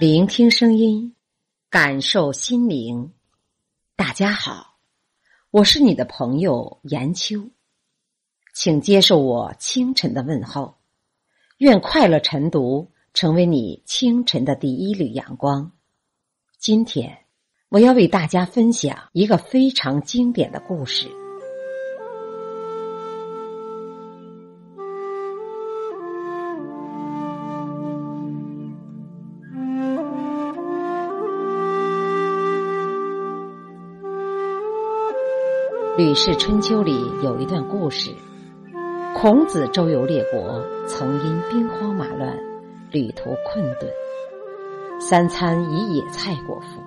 聆听声音，感受心灵。大家好，我是你的朋友严秋，请接受我清晨的问候。愿快乐晨读成为你清晨的第一缕阳光。今天，我要为大家分享一个非常经典的故事。《吕氏春秋》里有一段故事：孔子周游列国，曾因兵荒马乱，旅途困顿，三餐以野菜果腹。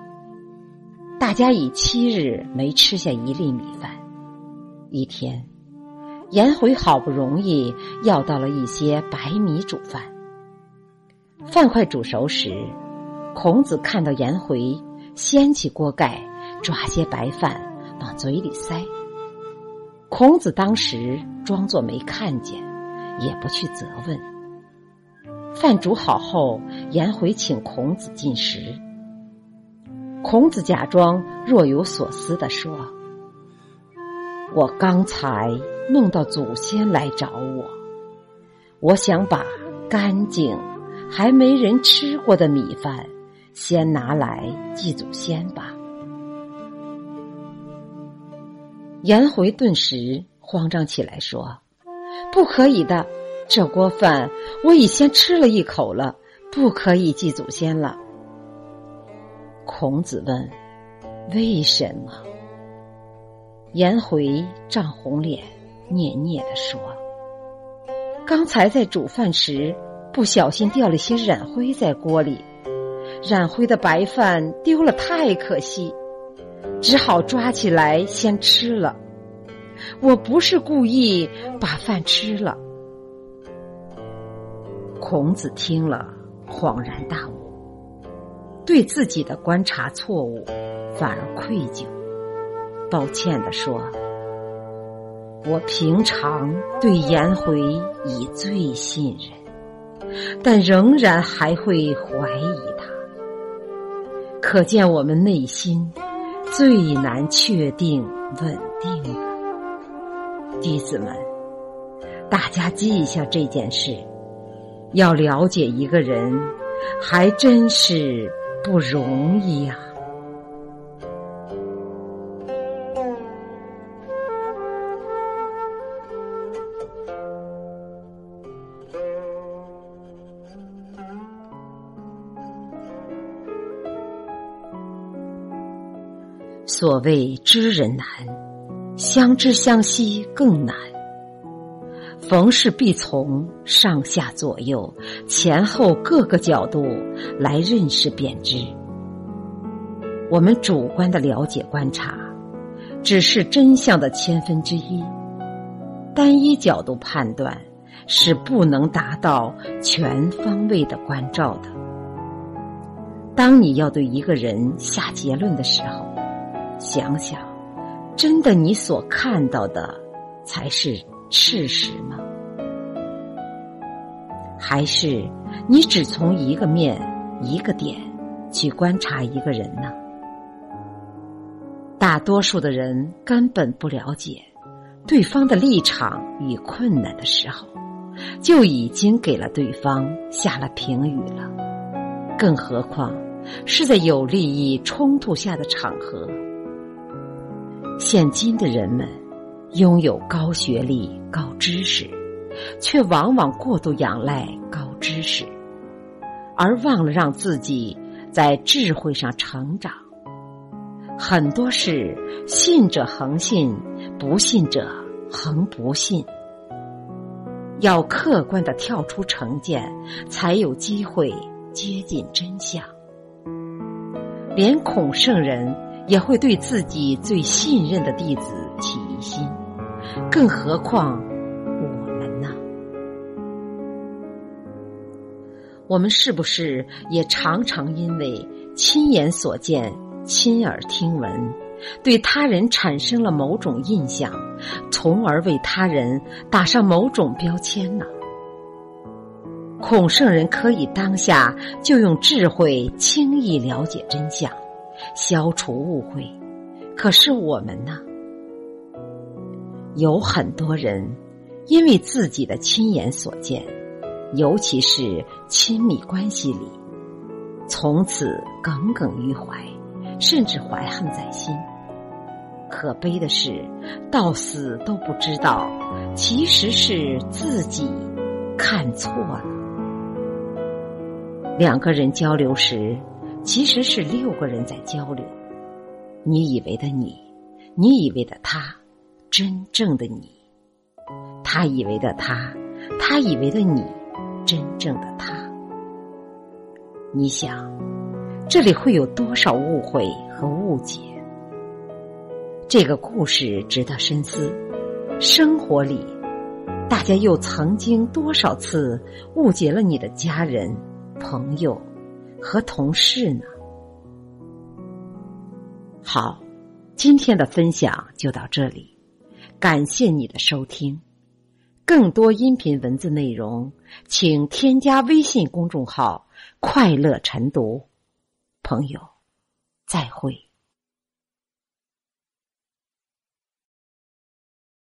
大家已七日没吃下一粒米饭。一天，颜回好不容易要到了一些白米煮饭。饭快煮熟时，孔子看到颜回掀起锅盖，抓些白饭往嘴里塞。孔子当时装作没看见，也不去责问。饭煮好后，颜回请孔子进食。孔子假装若有所思的说：“我刚才梦到祖先来找我，我想把干净还没人吃过的米饭先拿来祭祖先吧。”颜回顿时慌张起来，说：“不可以的，这锅饭我已先吃了一口了，不可以祭祖先了。”孔子问：“为什么？”颜回涨红脸，嗫嗫的说：“刚才在煮饭时，不小心掉了些染灰在锅里，染灰的白饭丢了，太可惜。”只好抓起来先吃了。我不是故意把饭吃了。孔子听了，恍然大悟，对自己的观察错误反而愧疚，抱歉的说：“我平常对颜回已最信任，但仍然还会怀疑他。可见我们内心。”最难确定稳定弟子们，大家记一下这件事。要了解一个人，还真是不容易呀。所谓知人难，相知相惜更难。逢事必从上下左右、前后各个角度来认识便知。我们主观的了解观察，只是真相的千分之一。单一角度判断是不能达到全方位的关照的。当你要对一个人下结论的时候，想想，真的你所看到的才是事实吗？还是你只从一个面、一个点去观察一个人呢？大多数的人根本不了解对方的立场与困难的时候，就已经给了对方下了评语了。更何况是在有利益冲突下的场合。现今的人们拥有高学历、高知识，却往往过度仰赖高知识，而忘了让自己在智慧上成长。很多事信者恒信，不信者恒不信。要客观的跳出成见，才有机会接近真相。连孔圣人。也会对自己最信任的弟子起疑心，更何况我们呢？我们是不是也常常因为亲眼所见、亲耳听闻，对他人产生了某种印象，从而为他人打上某种标签呢？孔圣人可以当下就用智慧轻易了解真相，消除误会。可是我们呢？有很多人因为自己的亲眼所见，尤其是亲密关系里，从此耿耿于怀，甚至怀恨在心。可悲的是，到死都不知道，其实是自己看错了。两个人交流时，其实是六个人在交流。你以为的你，你以为的他，真正的你；他以为的他，他以为的你，真正的他。你想，这里会有多少误会和误解？这个故事值得深思。生活里，大家又曾经多少次误解了你的家人？朋友和同事呢？好，今天的分享就到这里，感谢你的收听。更多音频文字内容，请添加微信公众号“快乐晨读”。朋友，再会。